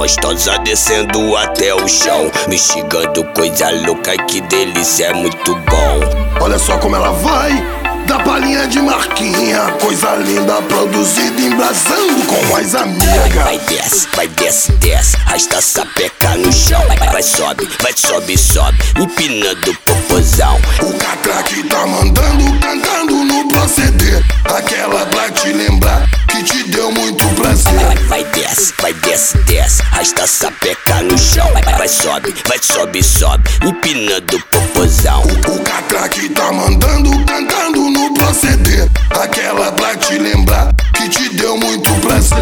gostosa descendo até o chão. Me xingando, coisa louca, que delícia, é muito bom. Olha só como ela vai. Da palhinha de marquinha, coisa linda produzida embrasando com mais amiga. Vai desce, vai desce, desce, rasta sapeca no chão. Vai, vai sobe, vai sobe, sobe, empinando o popozão. O catraque tá mandando, cantando no proceder. Aquela pra te lembrar que te deu muito prazer. Vai, vai desce, vai desce, desce, rasta sapeca no chão. Vai, vai sobe, vai sobe, sobe, empinando o popozão. O, o catraque tá mandando, cantando no proceder. Aquela pra te lembrar que te deu muito prazer.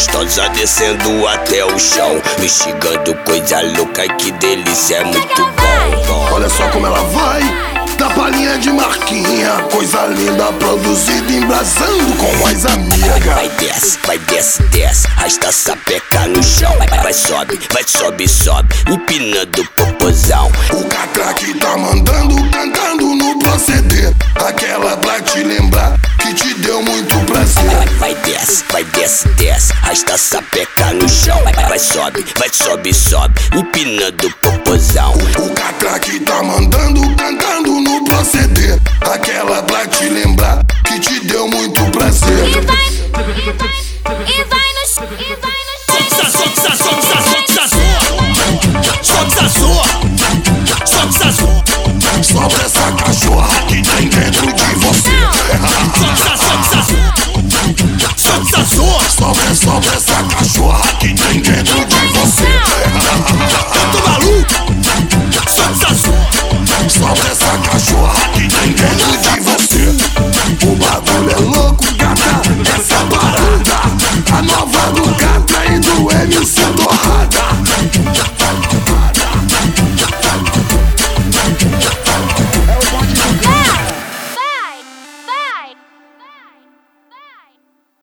Gostosa descendo até o chão. Me xingando, coisa louca, que delícia, é muito bom. Olha só como ela vai. Da palhinha de marquinha, coisa linda produzida embrasando com mais amiga. Vai desce, vai desce, desce, rasta sapeca no chão. Vai, vai sobe, vai sobe, sobe, empinando o popozão. O catraque tá mandando, cantando no proceder. Aquela pra te lembrar que te deu muito vai desce, vai desce, desce, rasta sapeca no chão. Vai, vai sobe, vai sobe, sobe, empinando o popozão. O catraque tá mandando, cantando no proceder. Aquela É só dessa cachorra que tem dentro de você. Tá Tanto maluco, sensação. Só essa cachorra é que tem dentro de você. O bagulho é louco, gata. Essa parada. A nova do gata e do MC